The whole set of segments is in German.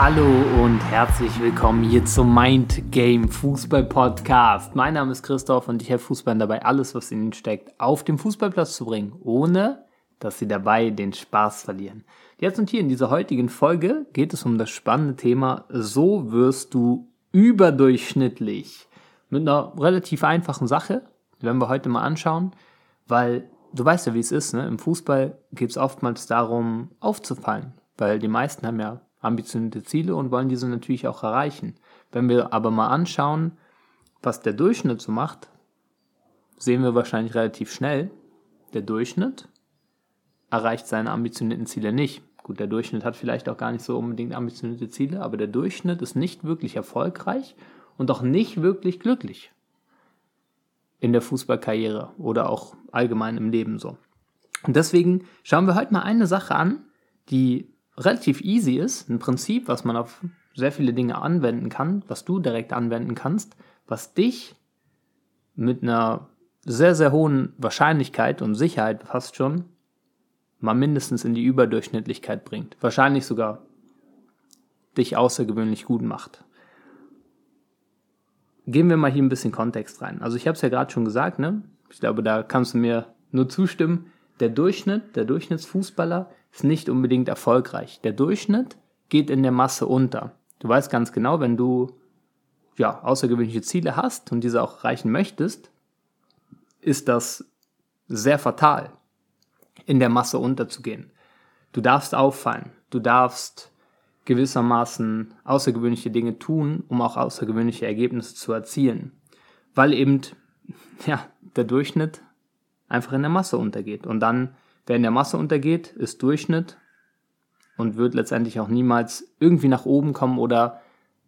Hallo und herzlich willkommen hier zum Mind Game Fußball Podcast. Mein Name ist Christoph und ich helfe Fußballern dabei, alles, was in ihnen steckt, auf den Fußballplatz zu bringen, ohne dass sie dabei den Spaß verlieren. Jetzt und hier in dieser heutigen Folge geht es um das spannende Thema, so wirst du überdurchschnittlich. Mit einer relativ einfachen Sache, die wir heute mal anschauen, weil du weißt ja, wie es ist. Ne? Im Fußball geht es oftmals darum, aufzufallen, weil die meisten haben ja ambitionierte Ziele und wollen diese natürlich auch erreichen. Wenn wir aber mal anschauen, was der Durchschnitt so macht, sehen wir wahrscheinlich relativ schnell, der Durchschnitt erreicht seine ambitionierten Ziele nicht. Gut, der Durchschnitt hat vielleicht auch gar nicht so unbedingt ambitionierte Ziele, aber der Durchschnitt ist nicht wirklich erfolgreich und auch nicht wirklich glücklich in der Fußballkarriere oder auch allgemein im Leben so. Und deswegen schauen wir heute mal eine Sache an, die relativ easy ist, ein Prinzip, was man auf sehr viele Dinge anwenden kann, was du direkt anwenden kannst, was dich mit einer sehr, sehr hohen Wahrscheinlichkeit und Sicherheit fast schon mal mindestens in die Überdurchschnittlichkeit bringt. Wahrscheinlich sogar dich außergewöhnlich gut macht. Gehen wir mal hier ein bisschen Kontext rein. Also ich habe es ja gerade schon gesagt, ne? Ich glaube, da kannst du mir nur zustimmen. Der Durchschnitt, der Durchschnittsfußballer ist nicht unbedingt erfolgreich. Der Durchschnitt geht in der Masse unter. Du weißt ganz genau, wenn du ja, außergewöhnliche Ziele hast und diese auch erreichen möchtest, ist das sehr fatal, in der Masse unterzugehen. Du darfst auffallen, du darfst gewissermaßen außergewöhnliche Dinge tun, um auch außergewöhnliche Ergebnisse zu erzielen, weil eben ja, der Durchschnitt einfach in der Masse untergeht. Und dann Wer in der Masse untergeht, ist Durchschnitt und wird letztendlich auch niemals irgendwie nach oben kommen oder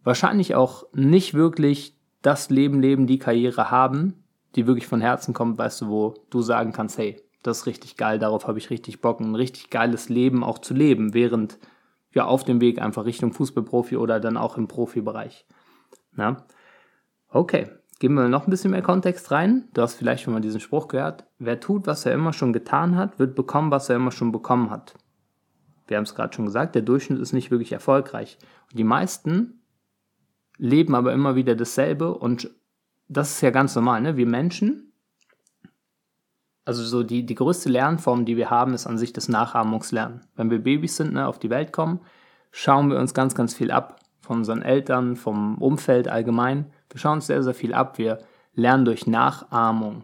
wahrscheinlich auch nicht wirklich das Leben leben, die Karriere haben, die wirklich von Herzen kommt, weißt du, wo du sagen kannst, hey, das ist richtig geil, darauf habe ich richtig Bock, ein richtig geiles Leben auch zu leben, während ja auf dem Weg einfach Richtung Fußballprofi oder dann auch im Profibereich. Na? Okay, Geben wir noch ein bisschen mehr Kontext rein. Du hast vielleicht schon mal diesen Spruch gehört. Wer tut, was er immer schon getan hat, wird bekommen, was er immer schon bekommen hat. Wir haben es gerade schon gesagt, der Durchschnitt ist nicht wirklich erfolgreich. Und die meisten leben aber immer wieder dasselbe und das ist ja ganz normal. Ne? Wir Menschen, also so die, die größte Lernform, die wir haben, ist an sich das Nachahmungslernen. Wenn wir Babys sind, ne, auf die Welt kommen, schauen wir uns ganz, ganz viel ab von unseren Eltern, vom Umfeld allgemein wir schauen uns sehr, sehr viel ab. Wir lernen durch Nachahmung.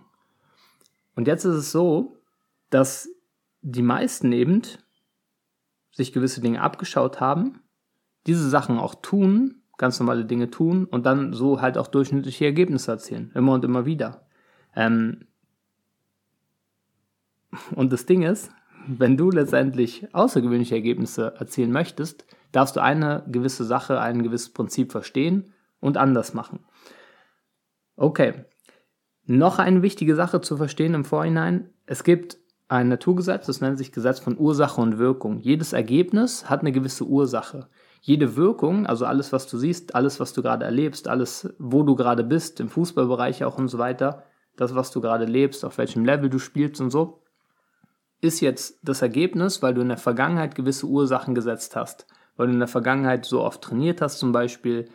Und jetzt ist es so, dass die meisten eben sich gewisse Dinge abgeschaut haben, diese Sachen auch tun, ganz normale Dinge tun und dann so halt auch durchschnittliche Ergebnisse erzielen. Immer und immer wieder. Ähm und das Ding ist, wenn du letztendlich außergewöhnliche Ergebnisse erzielen möchtest, darfst du eine gewisse Sache, ein gewisses Prinzip verstehen und anders machen. Okay. Noch eine wichtige Sache zu verstehen im Vorhinein. Es gibt ein Naturgesetz, das nennt sich Gesetz von Ursache und Wirkung. Jedes Ergebnis hat eine gewisse Ursache. Jede Wirkung, also alles, was du siehst, alles, was du gerade erlebst, alles, wo du gerade bist, im Fußballbereich auch und so weiter, das, was du gerade lebst, auf welchem Level du spielst und so, ist jetzt das Ergebnis, weil du in der Vergangenheit gewisse Ursachen gesetzt hast. Weil du in der Vergangenheit so oft trainiert hast, zum Beispiel,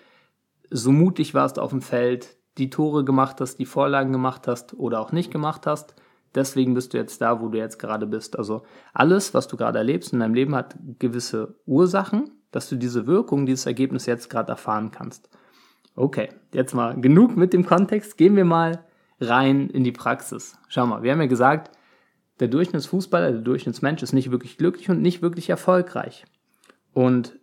so mutig warst auf dem Feld, die Tore gemacht hast, die Vorlagen gemacht hast oder auch nicht gemacht hast. Deswegen bist du jetzt da, wo du jetzt gerade bist. Also alles, was du gerade erlebst in deinem Leben, hat gewisse Ursachen, dass du diese Wirkung, dieses Ergebnis jetzt gerade erfahren kannst. Okay, jetzt mal genug mit dem Kontext. Gehen wir mal rein in die Praxis. Schau mal, wir haben ja gesagt, der Durchschnittsfußballer, der Durchschnittsmensch ist nicht wirklich glücklich und nicht wirklich erfolgreich. Und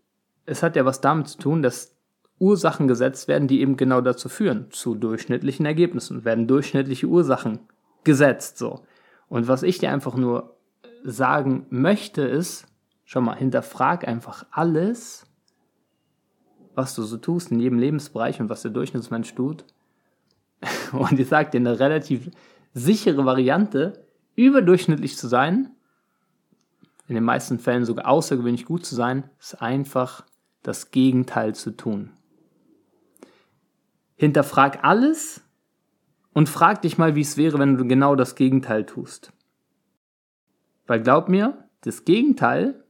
es hat ja was damit zu tun, dass Ursachen gesetzt werden, die eben genau dazu führen, zu durchschnittlichen Ergebnissen, werden durchschnittliche Ursachen gesetzt, so. Und was ich dir einfach nur sagen möchte, ist, schau mal, hinterfrag einfach alles, was du so tust in jedem Lebensbereich und was der Durchschnittsmensch tut. Und ich sage dir eine relativ sichere Variante, überdurchschnittlich zu sein, in den meisten Fällen sogar außergewöhnlich gut zu sein, ist einfach das Gegenteil zu tun. Hinterfrag alles und frag dich mal, wie es wäre, wenn du genau das Gegenteil tust. Weil glaub mir, das Gegenteil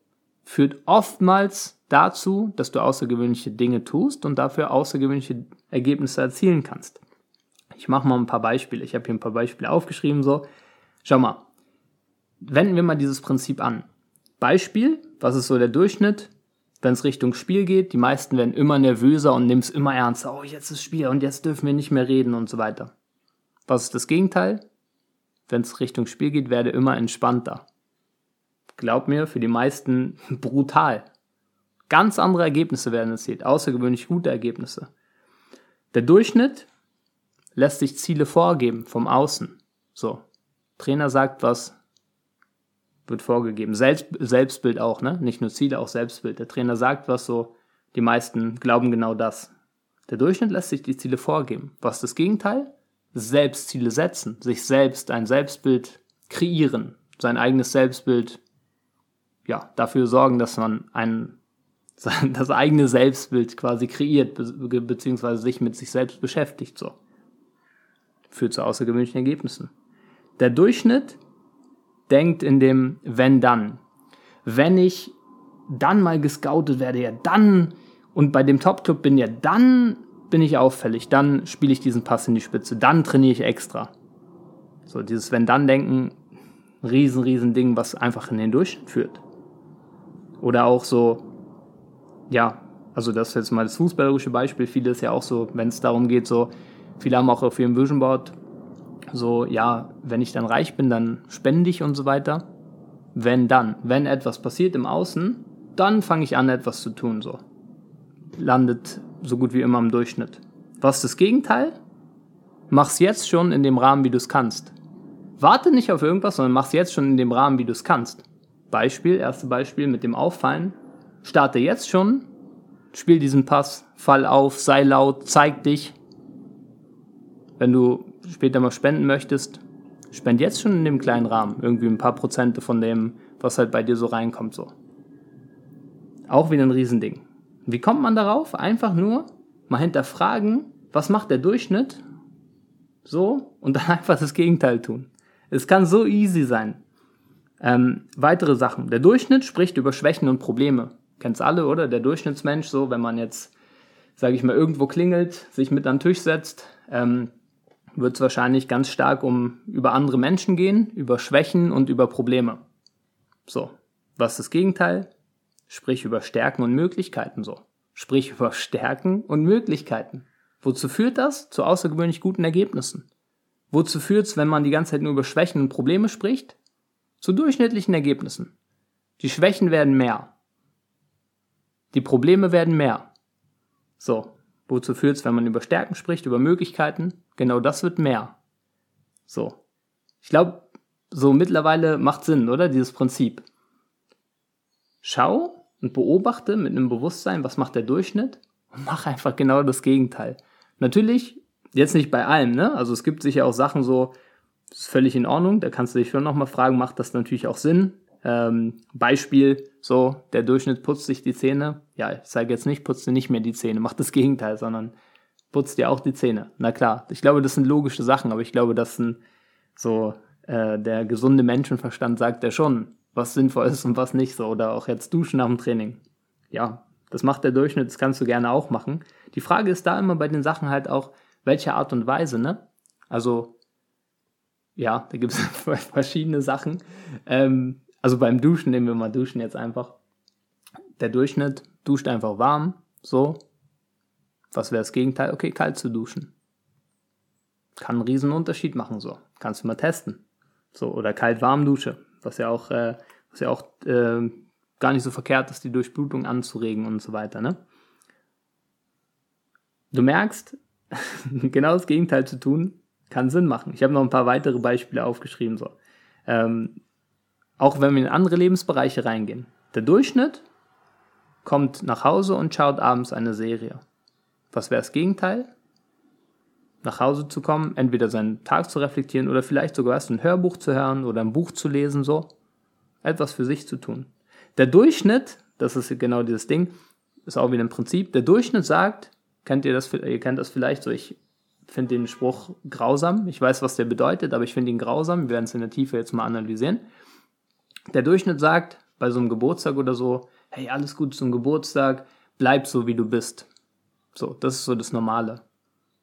führt oftmals dazu, dass du außergewöhnliche Dinge tust und dafür außergewöhnliche Ergebnisse erzielen kannst. Ich mache mal ein paar Beispiele. Ich habe hier ein paar Beispiele aufgeschrieben. So, schau mal, wenden wir mal dieses Prinzip an. Beispiel, was ist so der Durchschnitt? Wenn es Richtung Spiel geht, die meisten werden immer nervöser und nehmen es immer ernster. Oh, jetzt ist Spiel und jetzt dürfen wir nicht mehr reden und so weiter. Was ist das Gegenteil? Wenn es Richtung Spiel geht, werde immer entspannter. Glaub mir, für die meisten brutal. Ganz andere Ergebnisse werden erzielt, außergewöhnlich gute Ergebnisse. Der Durchschnitt lässt sich Ziele vorgeben vom Außen. So, Trainer sagt was, wird vorgegeben. Selbst, Selbstbild auch, ne? Nicht nur Ziele, auch Selbstbild. Der Trainer sagt was, so, die meisten glauben genau das. Der Durchschnitt lässt sich die Ziele vorgeben. Was ist das Gegenteil? Selbst Ziele setzen, sich selbst ein Selbstbild kreieren, sein eigenes Selbstbild, ja, dafür sorgen, dass man ein das eigene Selbstbild quasi kreiert, be beziehungsweise sich mit sich selbst beschäftigt, so. Führt zu außergewöhnlichen Ergebnissen. Der Durchschnitt denkt in dem wenn dann. Wenn ich dann mal gescoutet werde, ja dann und bei dem Top-Club bin, ja dann bin ich auffällig, dann spiele ich diesen Pass in die Spitze, dann trainiere ich extra. So, dieses Wenn-Dann-Denken, riesen, riesen Ding, was einfach in den Durchschnitt führt. Oder auch so, ja, also das ist jetzt mal das fußballerische Beispiel. Viele ist ja auch so, wenn es darum geht, so, viele haben auch auf ihrem Vision Board so, ja, wenn ich dann reich bin, dann spende ich und so weiter. Wenn dann, wenn etwas passiert im Außen, dann fange ich an, etwas zu tun, so. Landet so gut wie immer im Durchschnitt. Was ist das Gegenteil? Mach's jetzt schon in dem Rahmen, wie du es kannst. Warte nicht auf irgendwas, sondern mach's jetzt schon in dem Rahmen, wie du es kannst. Beispiel, erste Beispiel mit dem Auffallen. Starte jetzt schon, spiel diesen Pass, fall auf, sei laut, zeig dich. Wenn du später mal spenden möchtest, spend jetzt schon in dem kleinen Rahmen. Irgendwie ein paar Prozente von dem, was halt bei dir so reinkommt, so. Auch wieder ein Riesending. Wie kommt man darauf? Einfach nur mal hinterfragen, was macht der Durchschnitt? So, und dann einfach das Gegenteil tun. Es kann so easy sein. Ähm, weitere Sachen. Der Durchschnitt spricht über Schwächen und Probleme. Kennst alle, oder? Der Durchschnittsmensch, so, wenn man jetzt, sage ich mal, irgendwo klingelt, sich mit an den Tisch setzt, ähm, wird es wahrscheinlich ganz stark um über andere Menschen gehen, über Schwächen und über Probleme. So, was ist das Gegenteil? Sprich über Stärken und Möglichkeiten so. Sprich über Stärken und Möglichkeiten. Wozu führt das? Zu außergewöhnlich guten Ergebnissen. Wozu führt es, wenn man die ganze Zeit nur über Schwächen und Probleme spricht? Zu durchschnittlichen Ergebnissen. Die Schwächen werden mehr. Die Probleme werden mehr. So, wozu führt es, wenn man über Stärken spricht, über Möglichkeiten? Genau das wird mehr. So. Ich glaube, so mittlerweile macht Sinn, oder? Dieses Prinzip. Schau und beobachte mit einem Bewusstsein, was macht der Durchschnitt und mach einfach genau das Gegenteil. Natürlich, jetzt nicht bei allem, ne? Also es gibt sicher auch Sachen so, das ist völlig in Ordnung. Da kannst du dich schon nochmal fragen, macht das natürlich auch Sinn? Ähm, Beispiel, so, der Durchschnitt putzt sich die Zähne. Ja, ich sage jetzt nicht, putzt dir nicht mehr die Zähne, macht das Gegenteil, sondern putzt dir auch die Zähne. Na klar, ich glaube, das sind logische Sachen, aber ich glaube, dass ein, so, äh, der gesunde Menschenverstand sagt ja schon, was sinnvoll ist und was nicht so. Oder auch jetzt duschen nach dem Training. Ja, das macht der Durchschnitt, das kannst du gerne auch machen. Die Frage ist da immer bei den Sachen halt auch, welche Art und Weise, ne? Also, ja, da gibt es verschiedene Sachen. Ähm, also beim Duschen nehmen wir mal Duschen jetzt einfach. Der Durchschnitt duscht einfach warm, so. Was wäre das Gegenteil? Okay, kalt zu duschen. Kann einen riesen Unterschied machen, so. Kannst du mal testen. So, oder kalt-warm Dusche, was ja auch, äh, was ja auch äh, gar nicht so verkehrt ist, die Durchblutung anzuregen und so weiter, ne? Du merkst, genau das Gegenteil zu tun, kann Sinn machen. Ich habe noch ein paar weitere Beispiele aufgeschrieben. So. Ähm, auch wenn wir in andere Lebensbereiche reingehen. Der Durchschnitt kommt nach Hause und schaut abends eine Serie. Was wäre das Gegenteil? Nach Hause zu kommen, entweder seinen Tag zu reflektieren oder vielleicht sogar erst ein Hörbuch zu hören oder ein Buch zu lesen, so. Etwas für sich zu tun. Der Durchschnitt, das ist genau dieses Ding, ist auch wieder ein Prinzip. Der Durchschnitt sagt, kennt ihr das, ihr kennt das vielleicht so, ich finde den Spruch grausam. Ich weiß, was der bedeutet, aber ich finde ihn grausam. Wir werden es in der Tiefe jetzt mal analysieren. Der Durchschnitt sagt bei so einem Geburtstag oder so, hey, alles gut zum Geburtstag, bleib so, wie du bist. So, das ist so das Normale.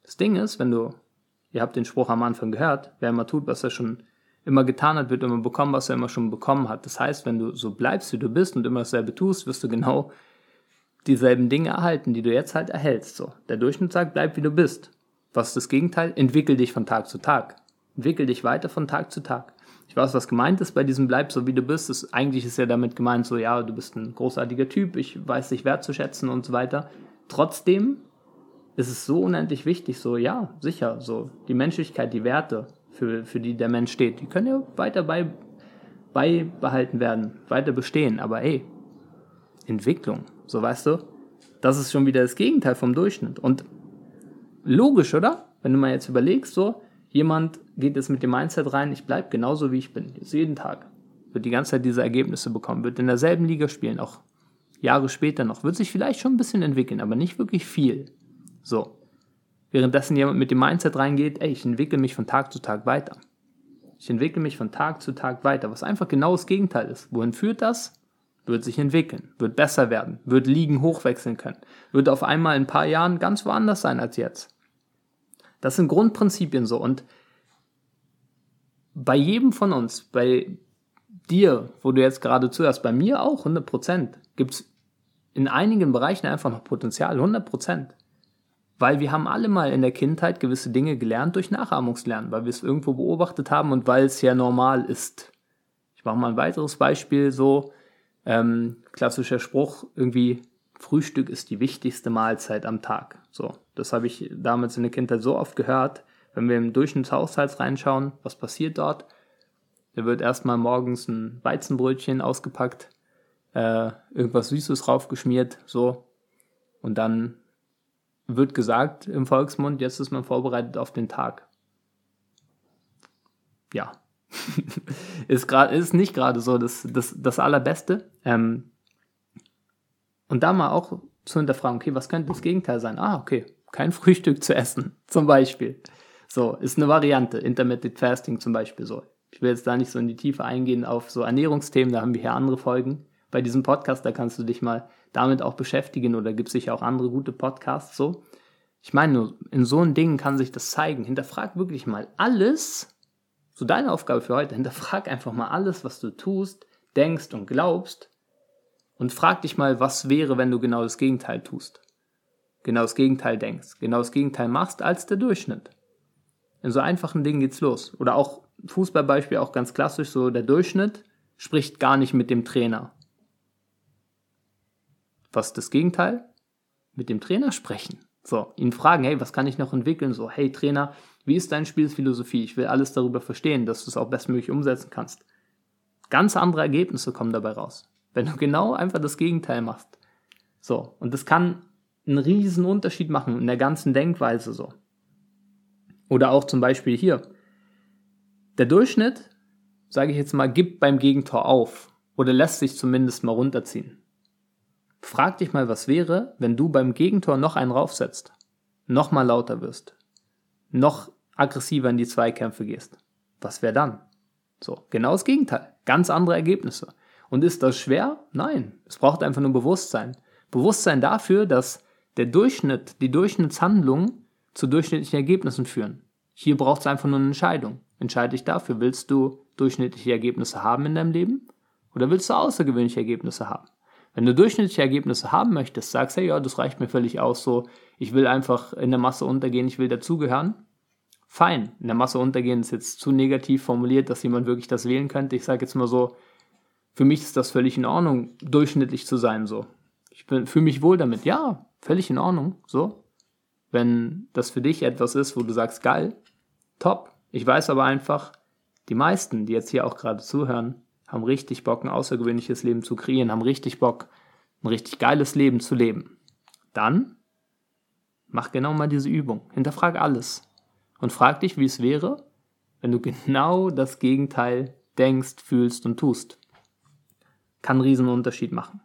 Das Ding ist, wenn du, ihr habt den Spruch am Anfang gehört, wer immer tut, was er schon immer getan hat, wird immer bekommen, was er immer schon bekommen hat. Das heißt, wenn du so bleibst, wie du bist und immer dasselbe tust, wirst du genau dieselben Dinge erhalten, die du jetzt halt erhältst. So, der Durchschnitt sagt, bleib wie du bist. Was ist das Gegenteil? Entwickel dich von Tag zu Tag. Entwickel dich weiter von Tag zu Tag. Ich weiß, was gemeint ist bei diesem Bleib so wie du bist. Das, eigentlich ist ja damit gemeint, so, ja, du bist ein großartiger Typ, ich weiß dich wertzuschätzen und so weiter. Trotzdem ist es so unendlich wichtig, so, ja, sicher, so, die Menschlichkeit, die Werte, für, für die der Mensch steht, die können ja weiter bei, beibehalten werden, weiter bestehen. Aber hey, Entwicklung, so weißt du, das ist schon wieder das Gegenteil vom Durchschnitt. Und logisch, oder? Wenn du mal jetzt überlegst, so, jemand geht jetzt mit dem Mindset rein, ich bleibe genauso wie ich bin, jetzt jeden Tag, wird die ganze Zeit diese Ergebnisse bekommen, wird in derselben Liga spielen, auch Jahre später noch, wird sich vielleicht schon ein bisschen entwickeln, aber nicht wirklich viel. So. Währenddessen jemand mit dem Mindset reingeht, ey, ich entwickle mich von Tag zu Tag weiter. Ich entwickle mich von Tag zu Tag weiter, was einfach genau das Gegenteil ist. Wohin führt das? Wird sich entwickeln, wird besser werden, wird Liegen hochwechseln können, wird auf einmal in ein paar Jahren ganz woanders sein als jetzt. Das sind Grundprinzipien so und bei jedem von uns, bei dir, wo du jetzt gerade zuhörst, bei mir auch 100%, gibt es in einigen Bereichen einfach noch Potenzial, 100%. Weil wir haben alle mal in der Kindheit gewisse Dinge gelernt durch Nachahmungslernen, weil wir es irgendwo beobachtet haben und weil es ja normal ist. Ich mache mal ein weiteres Beispiel, so ähm, klassischer Spruch, irgendwie Frühstück ist die wichtigste Mahlzeit am Tag. So, das habe ich damals in der Kindheit so oft gehört. Wenn wir im Durchschnittshaushalt reinschauen, was passiert dort? Da wird erstmal morgens ein Weizenbrötchen ausgepackt, äh, irgendwas Süßes raufgeschmiert, so. Und dann wird gesagt im Volksmund, jetzt ist man vorbereitet auf den Tag. Ja. ist, grad, ist nicht gerade so das, das, das Allerbeste. Ähm, und da mal auch zu hinterfragen, okay, was könnte das Gegenteil sein? Ah, okay, kein Frühstück zu essen, zum Beispiel. So, ist eine Variante. Intermittent Fasting zum Beispiel so. Ich will jetzt da nicht so in die Tiefe eingehen auf so Ernährungsthemen, da haben wir hier andere Folgen. Bei diesem Podcast, da kannst du dich mal damit auch beschäftigen oder gibt es sicher auch andere gute Podcasts so. Ich meine nur, in so einem Ding kann sich das zeigen. Hinterfrag wirklich mal alles, so deine Aufgabe für heute, hinterfrag einfach mal alles, was du tust, denkst und glaubst und frag dich mal, was wäre, wenn du genau das Gegenteil tust. Genau das Gegenteil denkst, genau das Gegenteil machst als der Durchschnitt. In so einfachen Dingen geht's los. Oder auch Fußballbeispiel, auch ganz klassisch, so der Durchschnitt spricht gar nicht mit dem Trainer. Was das Gegenteil? Mit dem Trainer sprechen. So, ihn fragen, hey, was kann ich noch entwickeln? So, hey Trainer, wie ist deine Spielphilosophie? Ich will alles darüber verstehen, dass du es auch bestmöglich umsetzen kannst. Ganz andere Ergebnisse kommen dabei raus. Wenn du genau einfach das Gegenteil machst. So, und das kann einen riesen Unterschied machen in der ganzen Denkweise so. Oder auch zum Beispiel hier. Der Durchschnitt, sage ich jetzt mal, gibt beim Gegentor auf oder lässt sich zumindest mal runterziehen. Frag dich mal, was wäre, wenn du beim Gegentor noch einen raufsetzt, noch mal lauter wirst, noch aggressiver in die Zweikämpfe gehst. Was wäre dann? So, genau das Gegenteil. Ganz andere Ergebnisse. Und ist das schwer? Nein. Es braucht einfach nur Bewusstsein. Bewusstsein dafür, dass der Durchschnitt, die Durchschnittshandlungen zu durchschnittlichen Ergebnissen führen. Hier braucht es einfach nur eine Entscheidung. Entscheide dich dafür, willst du durchschnittliche Ergebnisse haben in deinem Leben oder willst du außergewöhnliche Ergebnisse haben? Wenn du durchschnittliche Ergebnisse haben möchtest, sagst du, hey, ja, das reicht mir völlig aus, so, ich will einfach in der Masse untergehen, ich will dazugehören. Fein, in der Masse untergehen ist jetzt zu negativ formuliert, dass jemand wirklich das wählen könnte. Ich sage jetzt mal so, für mich ist das völlig in Ordnung, durchschnittlich zu sein, so. Ich fühle mich wohl damit, ja, völlig in Ordnung, so. Wenn das für dich etwas ist, wo du sagst, geil, top. Ich weiß aber einfach, die meisten, die jetzt hier auch gerade zuhören, haben richtig Bock, ein außergewöhnliches Leben zu kreieren, haben richtig Bock, ein richtig geiles Leben zu leben. Dann mach genau mal diese Übung. Hinterfrag alles. Und frag dich, wie es wäre, wenn du genau das Gegenteil denkst, fühlst und tust. Kann einen riesen Unterschied machen.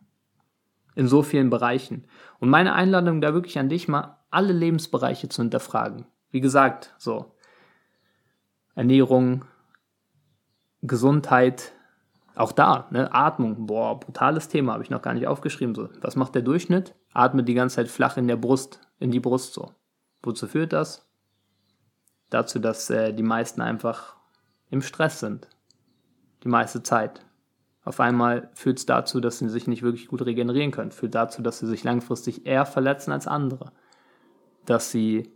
In so vielen Bereichen. Und meine Einladung da wirklich an dich, mal alle Lebensbereiche zu hinterfragen. Wie gesagt, so Ernährung, Gesundheit, Auch da, ne, Atmung, boah, brutales Thema, habe ich noch gar nicht aufgeschrieben. So. Was macht der Durchschnitt? Atmet die ganze Zeit flach in der Brust, in die Brust so. Wozu führt das? Dazu, dass äh, die meisten einfach im Stress sind. Die meiste Zeit. Auf einmal führt es dazu, dass sie sich nicht wirklich gut regenerieren können. Führt dazu, dass sie sich langfristig eher verletzen als andere. Dass sie,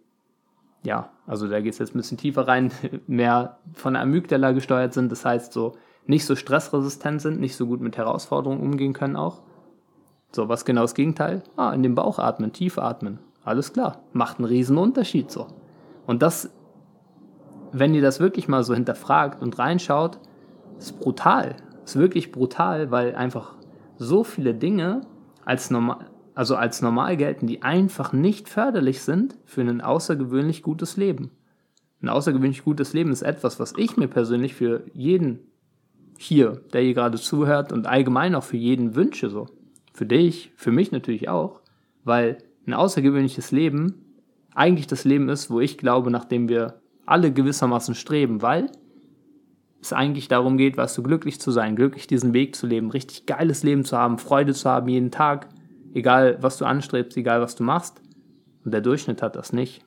ja, also da geht es jetzt ein bisschen tiefer rein, mehr von Amygdala gesteuert sind. Das heißt so, nicht so stressresistent sind, nicht so gut mit Herausforderungen umgehen können auch. So, was genau das Gegenteil? Ah, in den Bauch atmen, tief atmen. Alles klar, macht einen riesen Unterschied so. Und das, wenn ihr das wirklich mal so hinterfragt und reinschaut, ist brutal. Ist wirklich brutal, weil einfach so viele Dinge als normal, also als normal gelten, die einfach nicht förderlich sind für ein außergewöhnlich gutes Leben. Ein außergewöhnlich gutes Leben ist etwas, was ich mir persönlich für jeden hier, der hier gerade zuhört und allgemein auch für jeden wünsche so. Für dich, für mich natürlich auch, weil ein außergewöhnliches Leben eigentlich das Leben ist, wo ich glaube, nachdem wir alle gewissermaßen streben, weil es eigentlich darum geht, weißt du, glücklich zu sein, glücklich diesen Weg zu leben, richtig geiles Leben zu haben, Freude zu haben jeden Tag, egal was du anstrebst, egal was du machst. Und der Durchschnitt hat das nicht.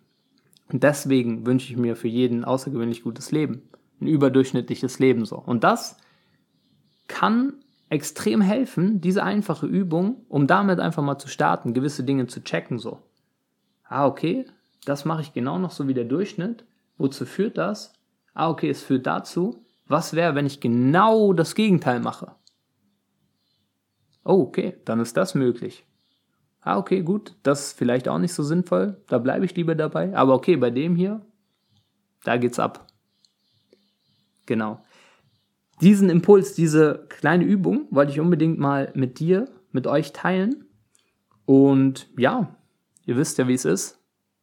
Und deswegen wünsche ich mir für jeden außergewöhnlich gutes Leben. Ein überdurchschnittliches Leben so. Und das kann extrem helfen, diese einfache Übung, um damit einfach mal zu starten, gewisse Dinge zu checken so. Ah, okay, das mache ich genau noch so wie der Durchschnitt. Wozu führt das? Ah, okay, es führt dazu. Was wäre, wenn ich genau das Gegenteil mache? Oh, okay, dann ist das möglich. Ah, okay, gut, das ist vielleicht auch nicht so sinnvoll. Da bleibe ich lieber dabei. Aber okay, bei dem hier, da geht's ab. Genau diesen Impuls, diese kleine Übung wollte ich unbedingt mal mit dir, mit euch teilen. Und ja, ihr wisst ja, wie es ist.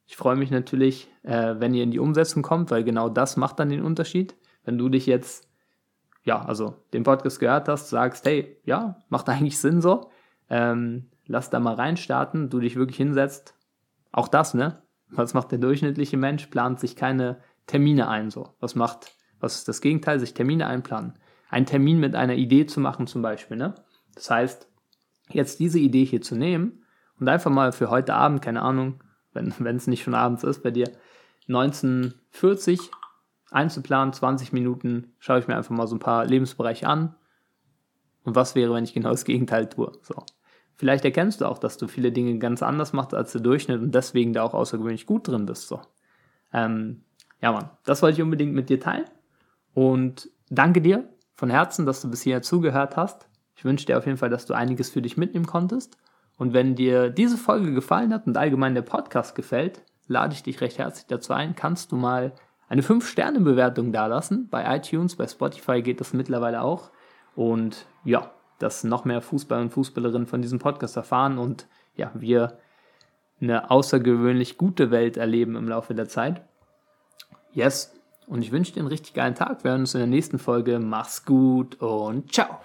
Ich freue mich natürlich, äh, wenn ihr in die Umsetzung kommt, weil genau das macht dann den Unterschied. Wenn du dich jetzt, ja, also den Podcast gehört hast, sagst, hey, ja, macht eigentlich Sinn so, ähm, lass da mal reinstarten, du dich wirklich hinsetzt. Auch das, ne? Was macht der durchschnittliche Mensch? Plant sich keine Termine ein, so. Was macht, was ist das Gegenteil? Sich Termine einplanen einen Termin mit einer Idee zu machen zum Beispiel. Ne? Das heißt, jetzt diese Idee hier zu nehmen und einfach mal für heute Abend, keine Ahnung, wenn es nicht schon abends ist bei dir, 1940 einzuplanen, 20 Minuten, schaue ich mir einfach mal so ein paar Lebensbereiche an. Und was wäre, wenn ich genau das Gegenteil tue? So. Vielleicht erkennst du auch, dass du viele Dinge ganz anders machst als der Durchschnitt und deswegen da auch außergewöhnlich gut drin bist. So. Ähm, ja, Mann, das wollte ich unbedingt mit dir teilen. Und danke dir von Herzen, dass du bis hierher zugehört hast. Ich wünsche dir auf jeden Fall, dass du einiges für dich mitnehmen konntest. Und wenn dir diese Folge gefallen hat und allgemein der Podcast gefällt, lade ich dich recht herzlich dazu ein, kannst du mal eine 5-Sterne-Bewertung dalassen. Bei iTunes, bei Spotify geht das mittlerweile auch. Und ja, dass noch mehr Fußballer und Fußballerinnen von diesem Podcast erfahren und ja, wir eine außergewöhnlich gute Welt erleben im Laufe der Zeit. Yes, und ich wünsche dir einen richtig geilen Tag. Wir hören uns in der nächsten Folge. Mach's gut und ciao.